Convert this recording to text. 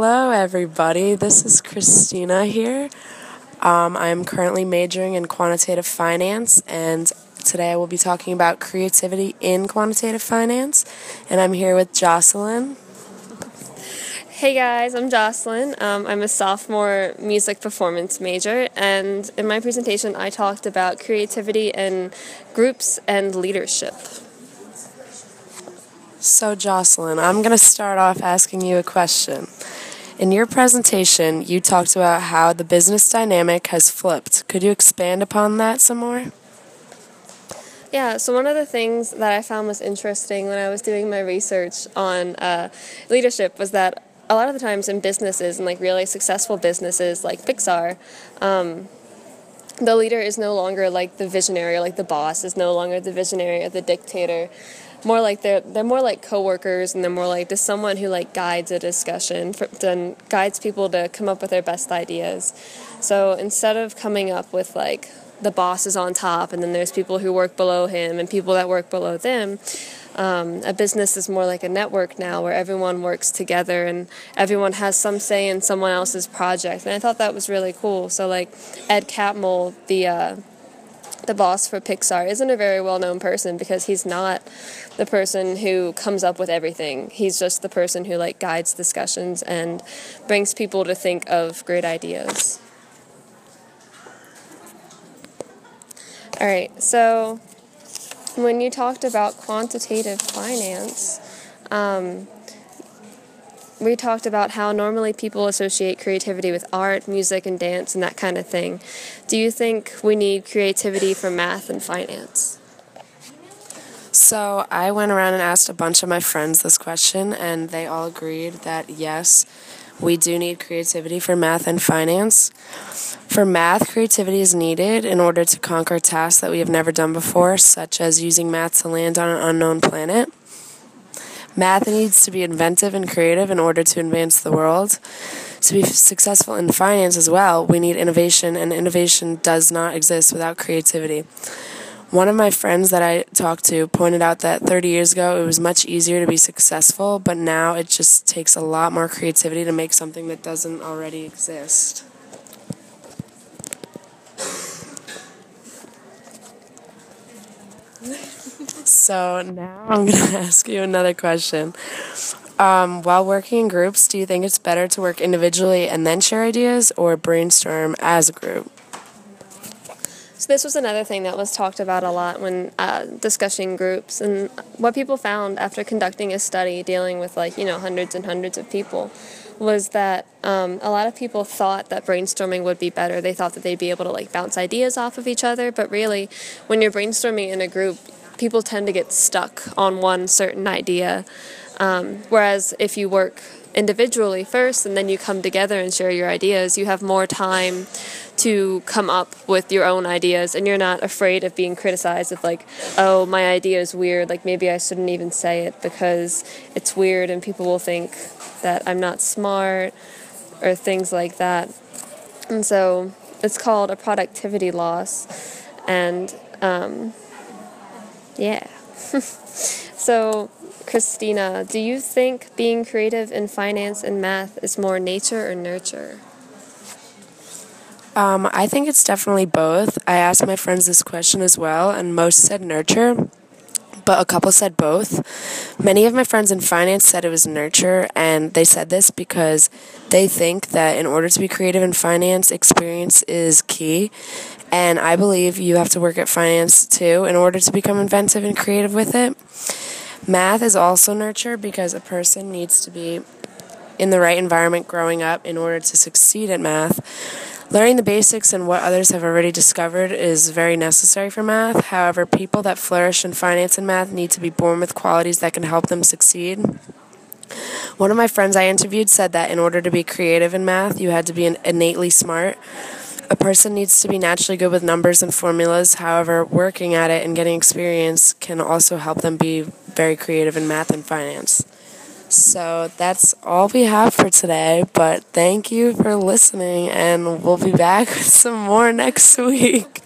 Hello, everybody. This is Kristina here. Um, I'm currently majoring in quantitative finance, and today I will be talking about creativity in quantitative finance. And I'm here with Jocelyn. Hey guys, I'm Jocelyn. Um, I'm a sophomore music performance major, and in my presentation, I talked about creativity in groups and leadership. So, Jocelyn, I'm going to start off asking you a question. In your presentation, you talked about how the business dynamic has flipped. Could you expand upon that some more? Yeah, so one of the things that I found was interesting when I was doing my research on uh, leadership was that a lot of the times in businesses and like really successful businesses like Pixar, um, the leader is no longer like the visionary, like the boss is no longer the visionary or the dictator more like they're they're more like coworkers and they're more like just someone who like guides a discussion and guides people to come up with their best ideas. So instead of coming up with like the boss is on top and then there's people who work below him and people that work below them. Um, a business is more like a network now where everyone works together and everyone has some say in someone else's project. And I thought that was really cool. So, like Ed Catmull, the uh, the boss for Pixar isn't a very well known person because he's not the person who comes up with everything. He's just the person who like guides discussions and brings people to think of great ideas. All right, so when you talked about quantitative finance, um, we talked about how normally people associate creativity with art, music, and dance and that kind of thing. Do you think we need creativity for math and finance? So I went around and asked a bunch of my friends this question, and they all agreed that yes, we do need creativity for math and finance. For math, creativity is needed in order to conquer tasks that we have never done before, such as using math to land on an unknown planet. Math needs to be inventive and creative in order to advance the world. To be successful in finance as well, we need innovation, and innovation does not exist without creativity. One of my friends that I talked to pointed out that 30 years ago it was much easier to be successful, but now it just takes a lot more creativity to make something that doesn't already exist. So now I'm going to ask you another question. Um, while working in groups, do you think it's better to work individually and then share ideas or brainstorm as a group? So this was another thing that was talked about a lot when uh, discussing groups, and what people found after conducting a study dealing with like you know hundreds and hundreds of people was that um, a lot of people thought that brainstorming would be better. They thought that they'd be able to like bounce ideas off of each other, but really, when you're brainstorming in a group, people tend to get stuck on one certain idea. Um, whereas if you work individually first and then you come together and share your ideas, you have more time to come up with your own ideas and you're not afraid of being criticized of like, oh, my idea is weird, like maybe I shouldn't even say it because it's weird and people will think that I'm not smart or things like that. And so it's called a productivity loss. And um, yeah. so, Kristina, do you think being creative in finance and math is more nature or nurture? Um, I think it's definitely both. I asked my friends this question as well, and most said nurture, but a couple said both. Many of my friends in finance said it was nurture, and they said this because they think that in order to be creative in finance, experience is key, and I believe you have to work at finance too in order to become inventive and creative with it. Math is also nurture because a person needs to be in the right environment growing up in order to succeed at math. Learning the basics and what others have already discovered is very necessary for math. However, people that flourish in finance and math need to be born with qualities that can help them succeed. One of my friends I interviewed said that in order to be creative in math, you had to be innately smart. A person needs to be naturally good with numbers and formulas. However, working at it and getting experience can also help them be very creative in math and finance. So that's all we have for today, but thank you for listening, and we'll be back with some more next week.